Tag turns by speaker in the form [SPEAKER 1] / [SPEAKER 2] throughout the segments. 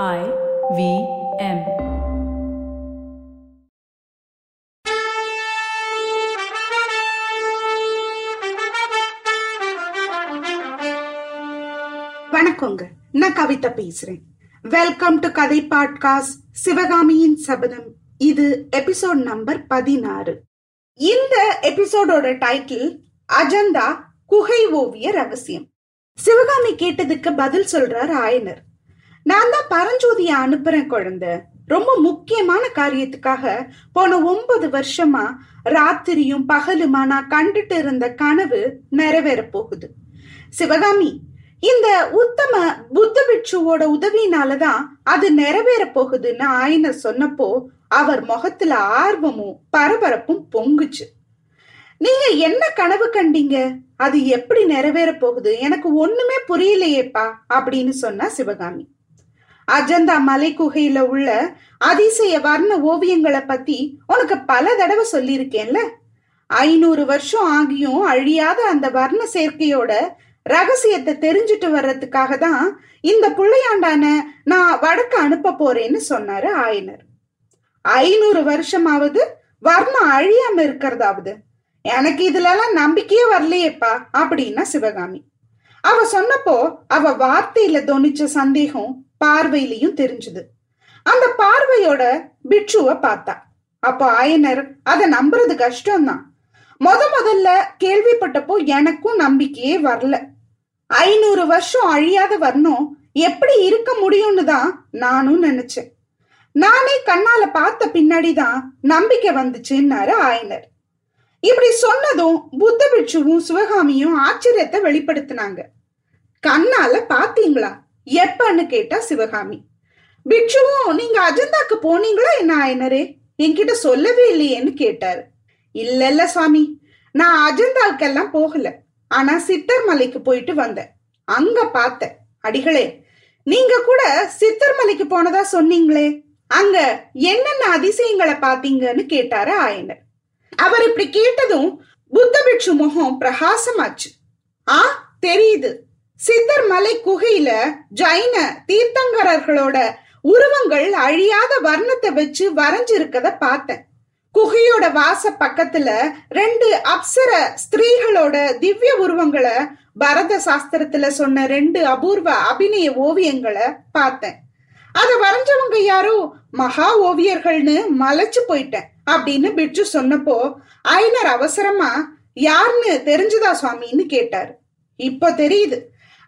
[SPEAKER 1] I V M.
[SPEAKER 2] வணக்கங்க. நான் கவிதா பேசுறேன். வெல்கம் டு கதை பாட்காஸ்ட் சிவகாமியின் சபதம். இது எபிசோட் நம்பர் பதினாறு. இந்த எபிசோடோட டைட்டில் அஜந்தா குகை ஓவிய ரகசியம். சிவகாமி கேட்டதுக்கு பதில் சொல்றார் ஆயனர். நான் தான் பரஞ்சோதிய அனுப்புறேன் குழந்தை. ரொம்ப முக்கியமான காரியத்துக்காக போன ஒன்பது வருஷமா ராத்திரியும் பகலுமா நான் கண்டுட்டு இருந்த கனவு நிறைவேற போகுது. சிவகாமி இந்த உத்தம புத்த பிட்சுவோட உதவியினாலதான் அது நிறைவேற போகுதுன்னு ஆயனர் சொன்னப்போ அவர் முகத்துல ஆர்வமும் பரபரப்பும் பொங்குச்சு. நீங்க என்ன கனவு கண்டீங்க? அது எப்படி நிறைவேற போகுது? எனக்கு ஒண்ணுமே புரியலையேப்பா அப்படின்னு சொன்னா சிவகாமி. அஜந்தா மலை குகையில உள்ள அதிசய வர்ண ஓவியங்களை பத்தி உனக்கு பல தடவை சொல்லியிருக்கேன்ல. ஐநூறு வருஷம் ஆகியும் அழியாத அந்த வர்ண சேர்க்கையோட ரகசியத்தை தெரிஞ்சுட்டு வர்றதுக்காக தான் இந்த புள்ளையாண்டான நான் வடக்கு அனுப்ப போறேன்னு சொன்னாரு ஆயனர். ஐநூறு வருஷமாவது வர்ணம் அழியாம இருக்கிறதாவது. எனக்கு இதுலலாம் நம்பிக்கையே வரலையேப்பா அப்படின்னா சிவகாமி. அவ சொன்னப்போ அவ வார்த்தையில தொனிச்ச சந்தேகம் பார்வையிலையும் தெரிஞ்சுது. அந்த பார்வையோட பிட்சுவ பார்த்தா. அப்போ ஆயனர் அதை நம்புறது கஷ்டம்தான். முத முதல்ல கேள்விப்பட்டப்போ எனக்கும் நம்பிக்கையே வரல. ஐநூறு வருஷம் அழியாத வரணும் எப்படி இருக்க முடியும்னு தான் நானும் நினைச்சேன். நானே கண்ணால பார்த்த பின்னாடிதான் நம்பிக்கை வந்துச்சுன்னாரு ஆயனர். இப்படி சொன்னதும் புத்த பிட்சுவும் சிவகாமியும் ஆச்சரியத்தை வெளிப்படுத்தினாங்க. கண்ணால பாத்தீங்களா எப்பன்னு கேட்டா சிவகாமி. பிக்ஷுவும் நீங்க அஜந்தாக்கு போனீங்களா என்ன ஆயனரே? என்கிட்ட சொல்லவே இல்லையேன்னு கேட்டாரு. இல்ல இல்ல சுவாமி நான் அஜந்தாவுக்கெல்லாம் போகல. ஆனா சித்தர் மலைக்கு போயிட்டு வந்தேன். அங்க பார்த்தேன். அடிகளே நீங்க கூட சித்தர் மலைக்கு போனதா சொன்னீங்களே? அங்க என்னென்ன அதிசயங்களை பாத்தீங்கன்னு கேட்டாரு ஆயனர். அவர் இப்படி கேட்டதும் புத்த பிக்ஷு முகம் பிரகாசமாச்சு. ஆ தெரியுது. சித்தர் மலை குகையில ஜைன தீர்த்தங்கரர்களோட உருவங்கள் அழியாத வர்ணத்தை வச்சு வரைஞ்சிருக்கத பார்த்தேன். குகையோட வாச பக்கத்துல ரெண்டு அப்சர ஸ்திரீகளோட திவ்ய உருவங்களை பரத சாஸ்திரத்துல சொன்ன ரெண்டு அபூர்வ அபிநய ஓவியங்களை பார்த்தேன். அதை வரைஞ்சவங்க யாரோ மகா ஓவியர்கள்னு மலைச்சு போயிட்டேன் அப்படின்னு பிட்சு சொன்னப்போ ஐனர் அவசரமா யாருன்னு தெரிஞ்சுதா சுவாமின்னு கேட்டாரு. இப்போ தெரியுது.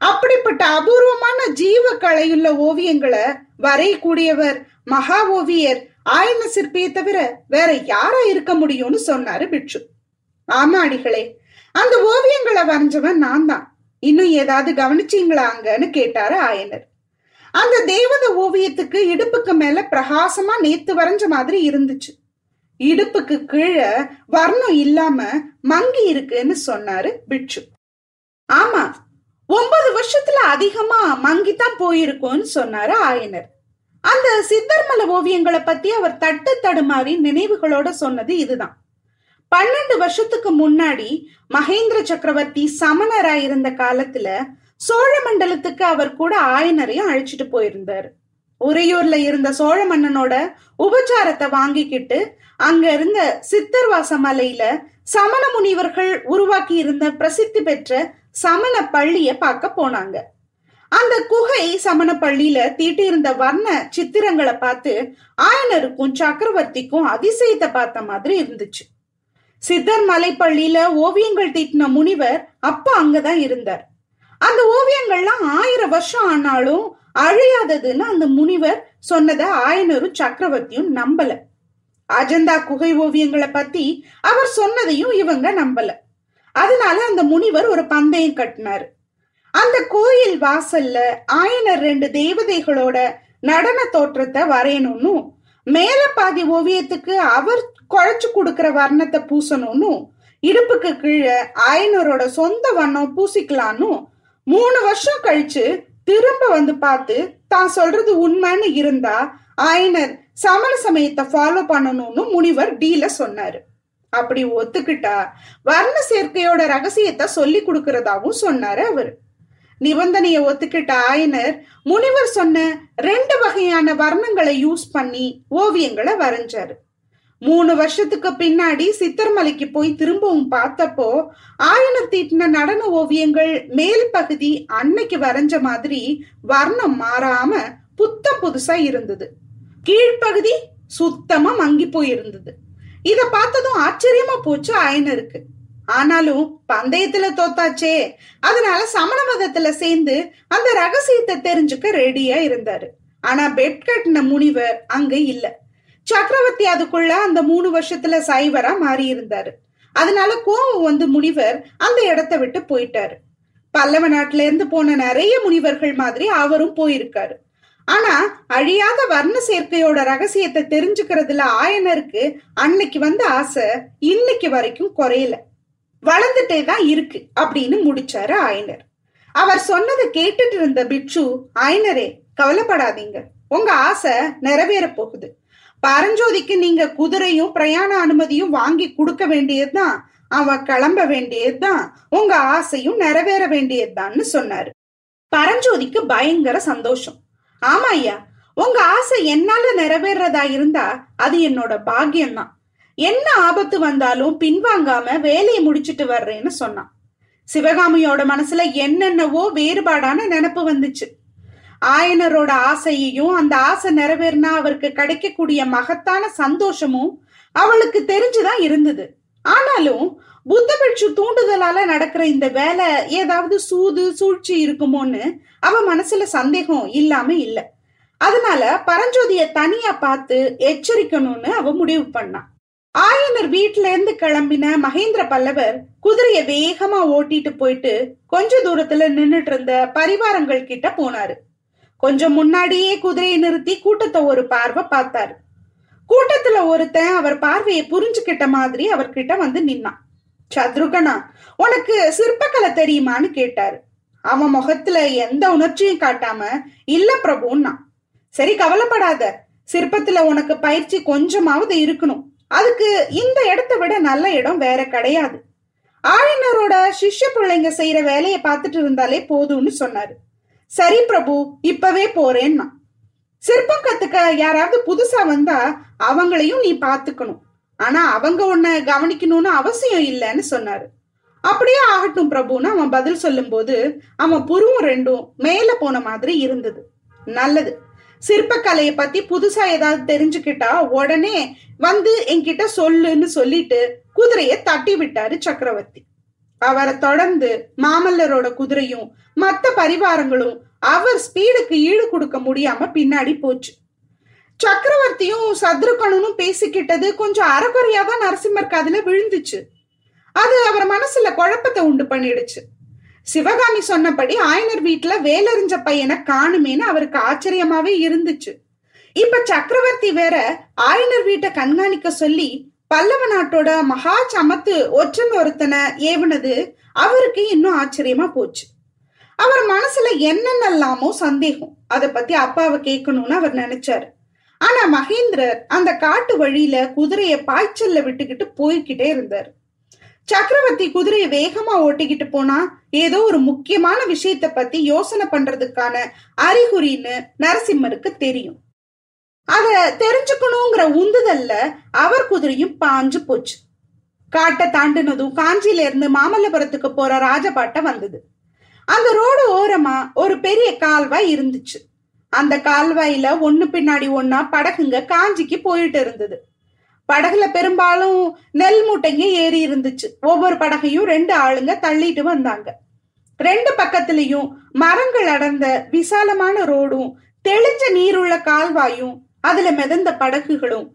[SPEAKER 2] அப்படிப்பட்ட அபூர்வமான ஜீவ கலையுள்ள ஓவியங்களை வரையக்கூடியவர் மகா ஓவியர் ஆயன சிற்பியை தவிர வேற யாரா இருக்க முடியும்னு சொன்னாரு பிட்சு ஆமா அடிகளே அந்த ஓவியங்களை வரைஞ்சவன் நான் தான். இன்னும் ஏதாவது கவனிச்சீங்களா அங்கன்னு கேட்டாரு ஆயனர். அந்த தேவத ஓவியத்துக்கு இடுப்புக்கு மேல பிரகாசமா நேத்து வரைஞ்ச மாதிரி இருந்துச்சு. இடுப்புக்கு கீழே வர்ணம் இல்லாம மங்கி இருக்குன்னு சொன்னாரு பிட்சு ஆமா ஒன்பது வருஷத்துல அதிகமா மங்கித்தான் போயிருக்கும்னு சொன்னாரு ஆயனர். அந்த சித்தர்மல ஓவியங்களை பத்தி அவர் தட்டு தடுமாறி நினைவுகளோட சொன்னது இதுதான். பன்னெண்டு வருஷத்துக்கு முன்னாடி மகேந்திர சக்கரவர்த்தி சமணரா இருந்த காலத்துல சோழ மண்டலத்துக்கு அவர் கூட ஆயனரையும் அழைச்சிட்டு போயிருந்தாரு. உறையூர்ல இருந்த சோழ மன்னனோட உபச்சாரத்தை வாங்கிக்கிட்டு அங்க இருந்த சித்தர்வாச மலையில சமண முனிவர்கள் உருவாக்கி இருந்த பிரசித்தி பெற்ற சமண பள்ளிய பார்க்க போனாங்க. அந்த குகை சமண பள்ளியில தீட்டியிருந்த வர்ண சித்திரங்களை பார்த்து ஆயனருக்கும் சக்கரவர்த்திக்கும் அதிசயத்தை பார்த்த மாதிரி இருந்துச்சு. சித்தர் மலைப்பள்ளியில ஓவியங்கள் தீட்டின முனிவர் அப்ப அங்கதான் இருந்தார். அந்த ஓவியங்கள்லாம் ஆயிரம் வருஷம் ஆனாலும் அழியாததுன்னு அந்த முனிவர் சொன்னதை ஆயனரும் சக்கரவர்த்தியும் நம்பல. அஜந்தா குகை ஓவியங்களை பத்தி அவர் சொன்னதையும் இவங்க நம்பல. அதனால அந்த முனிவர் ஒரு பந்தயம் கட்டினாரு. அந்த கோயில் வாசல்ல ஆயனர் ரெண்டு தேவதைகளோட நடன தோற்றத்தை வரையணும்னு மேல பாதி ஓவியத்துக்கு அவர் குழைச்சு கொடுக்கிற வர்ணத்தை பூசணும்னு இடுப்புக்கு கீழே ஆயனரோட சொந்த வண்ணம் பூசிக்கலான்னு மூணு வருஷம் கழிச்சு திரும்ப வந்து பார்த்து தான் சொல்றது உண்மைன்னு இருந்தா ஆயனர் சமண சமயத்தை ஃபாலோ பண்ணணும்னு முனிவர் டீல சொன்னாரு. அப்படி ஒத்துக்கிட்டா வர்ண சேர்க்கையோட ரகசியத்தை சொல்லி கொடுக்கறதாவும் சொன்னாரு அவரு. நிபந்தனையை ஒத்துக்கிட்ட ஆயனர் முனிவர் சொன்ன ரெண்டு வகையான வர்ணங்களை யூஸ் பண்ணி ஓவியங்களை வரைஞ்சாரு. மூணு வருஷத்துக்கு பின்னாடி சித்தர்மலைக்கு போய் திரும்பவும் பார்த்தப்போ ஆயனர் தீட்டின நடன ஓவியங்கள் மேல் பகுதி அன்னைக்கு வரைஞ்ச மாதிரி வர்ணம் மாறாம புத்தம் புதுசா இருந்தது. கீழ்ப்பகுதி சுத்தமா மங்கி போயிருந்தது. இத பார்த்ததும் ஆச்சரியமா போச்சு ஆயனருக்கு. ஆனாலும் பந்தயத்துல தோத்தாச்சே. அதனால சமண மதத்துல சேர்ந்து அந்த ரகசியத்தை தெரிஞ்சுக்க ரெடியா இருந்தாரு. ஆனா பெட் கட்டின முனிவர் அங்க இல்ல. சக்கரவர்த்தி அதுக்குள்ள அந்த மூணு வருஷத்துல சைவரா மாறி இருந்தாரு. அதனால கோவம் வந்து முனிவர் அந்த இடத்த விட்டு போயிட்டாரு. பல்லவ நாட்டுல இருந்து போன நிறைய முனிவர்கள் மாதிரி அவரும் போயிருக்காரு. ஆனா அழியாத வர்ண சேர்க்கையோட ரகசியத்தை தெரிஞ்சுக்கிறதுல ஆயனருக்கு அன்னைக்கு வந்த ஆசை இன்னைக்கு வரைக்கும் குறையல. வளர்ந்துட்டே தான் இருக்கு அப்படின்னு முடிச்சாரு ஆயனர். அவர் சொன்னதை கேட்டுட்டு இருந்த பிட்சு ஆயனரே கவலைப்படாதீங்க. உங்க ஆசை நிறைவேற போகுது. பரஞ்சோதிக்கு நீங்க குதிரையும் பிரயாண அனுமதியும் வாங்கி கொடுக்க வேண்டியதுதான். அவ கிளம்ப வேண்டியதுதான். உங்க ஆசையும் நிறைவேற வேண்டியதுதான்னு சொன்னாரு. பரஞ்சோதிக்கு பயங்கர சந்தோஷம். ஆமா ஐயா உங்க ஆசை என்னால நிறைவேறதா இருந்தா அது என்னோட பாக்கியம்தான். என்ன ஆபத்து வந்தாலும் பின்வாங்காம வேலையை முடிச்சிட்டு வர்றேன்னு சொன்னான். சிவகாமியோட மனசுல என்னென்னவோ வேறுபாடான நினப்பு வந்துச்சு. ஆயனரோட ஆசையையும் அந்த ஆசை நிறைவேறினா அவருக்கு கிடைக்கக்கூடிய மகத்தான சந்தோஷமும் அவளுக்கு தெரிஞ்சுதான் இருந்தது. ஆனாலும் புத்த பிட்சு தூண்டுதலால நடக்கிற இந்த வேலை ஏதாவது சூது சூழ்ச்சி இருக்குமோன்னு அவ மனசுல சந்தேகம் இல்லாம இல்ல. அதனால பரஞ்சோதிய தனியா பார்த்து எச்சரிக்கணும்னு அவ முடிவு பண்ணான் ஆயனர் வீட்டுல இருந்து கிளம்பின மகேந்திர பல்லவர் குதிரைய வேகமா ஓட்டிட்டு போயிட்டு கொஞ்ச தூரத்துல நின்னுட்டு இருந்த பரிவாரங்கள் கிட்ட போனாரு. கொஞ்சம் முன்னாடியே குதிரையை நிறுத்தி கூட்டத்தை ஒரு பார்வை பார்த்தாரு. கூட்டத்துல ஒருத்தன் அவர் பார்வையை புரிஞ்சுக்கிட்ட மாதிரி அவர்கிட்ட வந்து நின்னான். சத்ருகனா உனக்கு சிற்பக்கலை தெரியுமான்னு கேட்டாரு. அவன் முகத்துல எந்த உணர்ச்சியும் காட்டாம இல்ல பிரபுன்னா சரி கவலைப்படாத சிற்பத்துல உனக்கு பயிற்சி கொஞ்சமாவது இருக்கணும். அதுக்கு இந்த இடத்தை விட நல்ல இடம் வேற கிடையாது. ஆழினரோட சிஷ்ய பிள்ளைங்க செய்யற வேலையை பார்த்துட்டு இருந்தாலே போதும்னு சொன்னாரு. சரி பிரபு இப்பவே போறேன்னா. சிற்பம் கத்துக்க யாராவது புதுசா வந்தா அவங்களையும் நீ பாத்துக்கணும் ஆனா அவங்க உன்னை கவனிக்கணும்னு அவசியம் இல்லைன்னு சொன்னாரு. அப்படியே ஆகட்டும் பிரபுன்னு அவன் பதில் சொல்லும் போது அவன் புருவம் ரெண்டும் மேல போன மாதிரி இருந்தது. நல்லது. சிற்பக்கலைய பத்தி புதுசா ஏதாவது தெரிஞ்சுக்கிட்டா உடனே வந்து என்கிட்ட சொல்லுன்னு சொல்லிட்டு குதிரைய தட்டி விட்டாரு சக்கரவர்த்தி. அவரை தொடர்ந்து மாமல்லரோட குதிரையும் மத்த பரிவாரங்களும் அவர் ஸ்பீடுக்கு ஈடு கொடுக்க முடியாம பின்னாடி போச்சு. சக்கரவர்த்தியும் சத்ருகனும் பேசிக்கிட்டது கொஞ்சம் அறகுறையா தான் நரசிம்மர் காதுல விழுந்துச்சு. அது அவர் மனசுல குழப்பத்தை உண்டு பண்ணிடுச்சு. சிவகாமி சொன்னபடி ஆயனர் வீட்டுல வேலறிஞ்ச பையனை காணுமேனு அவருக்கு ஆச்சரியமாவே இருந்துச்சு. இப்ப சக்கரவர்த்தி வேற ஆயனர் வீட்டை கண்காணிக்க சொல்லி பல்லவ நாட்டோட மகா சமத்து ஒற்றன் ஒருத்தனை ஏவுனது அவருக்கு இன்னும் ஆச்சரியமா போச்சு. அவர் மனசுல என்னென்னலாமோ சந்தேகம். அதை பத்தி அப்பாவை கேட்கணும்னு அவர் நினைச்சாரு. ஆனா மகேந்திரர் அந்த காட்டு வழியில குதிரைய பாய்ச்சல்ல விட்டுக்கிட்டு போய்கிட்டே இருந்தார். சக்கரவர்த்தி குதிரையை வேகமா ஓட்டிக்கிட்டு போனா ஏதோ ஒரு முக்கியமான விஷயத்த பத்தி யோசனை பண்றதுக்கான அறிகுறின்னு நரசிம்மருக்கு தெரியும். அத தெரிஞ்சுக்கணுங்கிற உந்துதல்ல அவர் குதிரையும் பாஞ்சு போச்சு. காட்டை தாண்டினதும் காஞ்சியில இருந்து மாமல்லபுரத்துக்கு போற ராஜபாட்டை வந்தது. அந்த ரோடு ஓரமா ஒரு பெரிய கால்வாய் இருந்துச்சு. அந்த கால்வாயில ஒண்ணு பின்னாடி ஒன்னா படகுங்க காஞ்சிக்கு போயிட்டு இருந்தது. படகுல பெரும்பாலும் நெல் மூட்டைங்க ஏறி இருந்துச்சு. ஒவ்வொரு படகையும் ரெண்டு ஆளுங்க தள்ளிட்டு வந்தாங்க. ரெண்டு பக்கத்துலயும் மரங்கள் அடர்ந்த விசாலமான ரோடும் தெளிஞ்ச நீருள்ள கால்வாயும் அதுல மிதந்த படகுகளும்.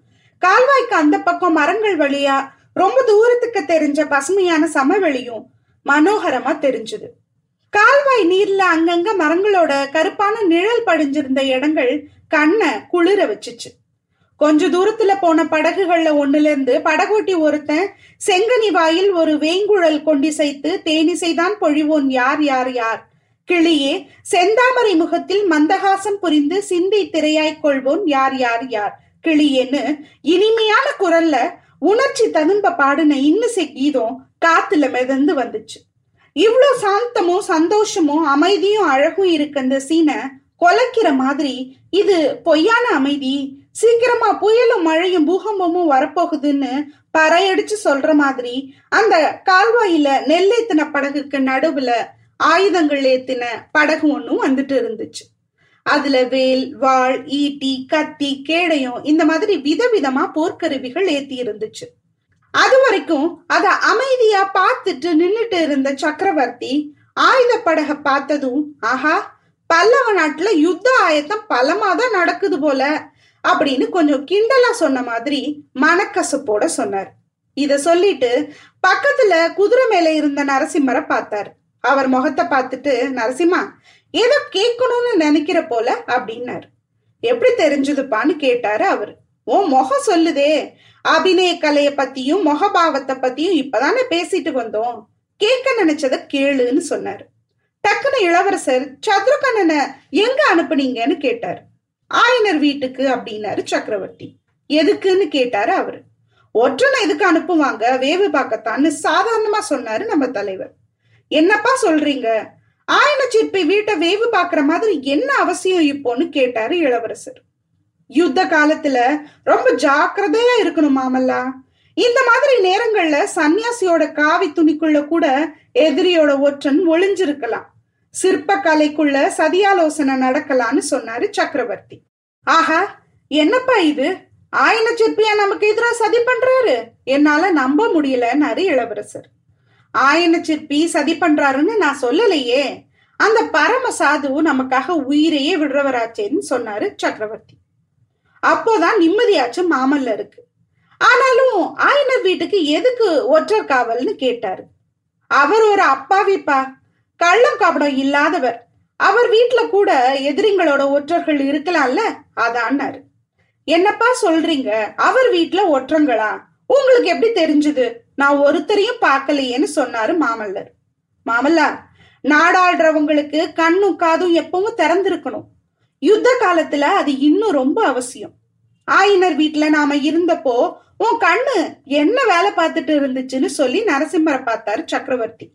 [SPEAKER 2] கால்வாய்க்கு அந்த பக்கம் மரங்கள் வழியா ரொம்ப தூரத்துக்கு தெரிஞ்ச பசுமையான சமவெளியும் மனோகரமா தெரிஞ்சது. கால்வாய் நீர்ல அங்கங்க மரங்களோட கருப்பான நிழல் படிஞ்சிருந்த இடங்கள் கண்ணை குளிர வச்சுச்சு. கொஞ்ச தூரத்துல போன படகுகள்ல ஒண்ணுல இருந்து படகோட்டி ஒருத்தன் செங்கனி வாயில் ஒரு வேங்குழல் கொண்டிசைத்து தேனிசைதான் பொழிவோன் யார் யார் யார்? கிளியே செந்தாமரை முகத்தில் மந்தகாசம் புரிந்து சிந்தை திரையாய் கொள்வோன் யார் யார் யார்? கிளியேன்னு இனிமையான குரல்ல உணர்ச்சி ததும்ப பாடின இன்னிசை கீதம் காத்துல மிதந்து வந்துச்சு. இவ்வளோ சாந்தமும் சந்தோஷமும் அமைதியும் அழகும் இருக்க இந்த சீனை கொலைக்கிற மாதிரி இது பொய்யான அமைதி. சீக்கிரமா புயலும் மழையும் பூகம்பமும் வரப்போகுதுன்னு பறையடிச்சு சொல்ற மாதிரி அந்த கால்வாயில நெல்லேத்தின படகுக்கு நடுவுல ஆயுதங்கள் ஏத்தின படகு ஒன்றும் வந்துட்டு இருந்துச்சு. அதுல வேல் வாள் ஈட்டி கத்தி கேடயம் இந்த மாதிரி விதவிதமா போர்க்கருவிகள் ஏத்தி இருந்துச்சு. அது வரைக்கும் அத அமைதியா பார்த்துட்டு நின்னுட்டு இருந்த சக்கரவர்த்தி ஆயுத படக பார்த்ததும் ஆஹா பல்லவ நாட்டுல யுத்த ஆயத்தம் பலமாதான் நடக்குது போல அப்படின்னு கொஞ்சம் கிண்டலா சொன்ன மாதிரி மனக்கசப்போட சொன்னார். இத சொல்லிட்டு பக்கத்துல குதிரை மேல இருந்த நரசிம்மரை பார்த்தார். அவர் முகத்தை பார்த்துட்டு நரசிம்மா ஏதோ கேட்கணும்னு நினைக்கிற போல அப்படின்னாரு. எப்படி தெரிஞ்சதுப்பான்னு கேட்டாரு அவரு. ஓ முகம் சொல்லுதே அபிநய கலையை பத்தியும் முகபாவத்தை பத்தியும் இப்பதானே பேசிட்டு வந்தோம். கேட்க நினைச்சத கேளுன்னு சொன்னாரு. டக்குன்னு இளவரசர் சத்ருகண்ணனை எங்க அனுப்புனீங்கன்னு கேட்டாரு. ஆயனர் வீட்டுக்கு அப்படின்னாரு சக்கரவர்த்தி. எதுக்குன்னு கேட்டாரு அவரு. ஒற்றனை எதுக்கு அனுப்புவாங்க? வேவு பார்க்கத்தான்னு சாதாரணமா சொன்னாரு நம்ம தலைவர். என்னப்பா சொல்றீங்க? ஆயன சிற்பி வீட்டை வேவு பாக்குற மாதிரி என்ன அவசியம் இப்போன்னு கேட்டாரு இளவரசர். யுத்த காலத்துல ரொம்ப ஜாக்கிரதையா இருக்கணும் மாமல்லா. இந்த மாதிரி நேரங்கள்ல சன்னியாசியோட காவி துணிக்குள்ள கூட எதிரியோட ஒற்றன் ஒளிஞ்சிருக்கலாம். சிற்ப கலைக்குள்ள சதியாலோசனை நடக்கலான்னு சொன்னாரு சக்கரவர்த்தி. ஆஹா என்னப்பா இது? ஆயன சிற்பியா நமக்கு எதிரா சதி பண்றாரு? என்னால நம்ப முடியலன்னாரு இளவரசர். ஆயன சிற்பி சதி பண்றாருன்னு நான் சொல்லலையே. அந்த பரம சாது நமக்காக உயிரையே விடுறவராச்சேன்னு சொன்னாரு சக்கரவர்த்தி. அப்போதான் நிம்மதியாச்சும் மாமல்ல இருக்கு. ஆனாலும் ஆயனர் வீட்டுக்கு எதுக்கு ஒற்றர் காவல்னு கேட்டாரு. அவர் ஒரு அப்பாவிப்பா. கள்ளம் கபடம் இல்லாதவர். அவர் வீட்டுல கூட எதிரிங்களோட ஒற்றர்கள் இருக்கலாம்ல? அதான்னாரு. என்னப்பா சொல்றீங்க? அவர் வீட்டுல ஒற்றங்களா? உங்களுக்கு எப்படி தெரிஞ்சது? நான் ஒருத்தரையும் பார்க்கலையேன்னு சொன்னாரு மாமல்லர். மாமல்லா நாடாளுறவங்களுக்கு கண்ணும் காதும் எப்பவும் திறந்திருக்கணும். யுத்த காலத்துல அது இன்னும் ரொம்ப அவசியம். ஆயினர் வீட்டுல நாம இருந்தப்போ உன் கண்ணு என்ன வேலை பார்த்துட்டு இருந்துச்சுன்னு சொல்லி நரசிம்மரை பார்த்தாரு சக்கரவர்த்தி.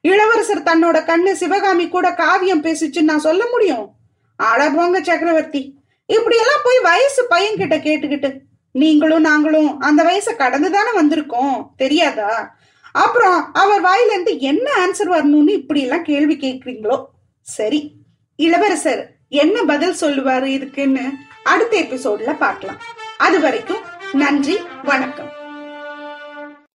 [SPEAKER 2] இளவரசர் தன்னோட கண்ணு சிவகாமி கூட காவியம் பேசிச்சுன்னு நான் சொல்ல முடியும்? ஆட போங்க சக்கரவர்த்தி. இப்படி எல்லாம் போய் வயசு பையன் கிட்ட கேட்டுக்கிட்டு நீங்களும் நாங்களும் அந்த வயசை கடந்து தானே வந்திருக்கோம் தெரியாதா? அப்புறம் அவர் வாயிலிருந்து என்ன ஆன்சர் வரணும்னு இப்படி எல்லாம் கேள்வி கேட்குறீங்களோ? சரி இளவரசர் என்ன பதில் சொல்லுவாரு இதுக்குன்னு அடுத்த எபிசோட்ல பார்க்கலாம். அது வரைக்கும் நன்றி வணக்கம்.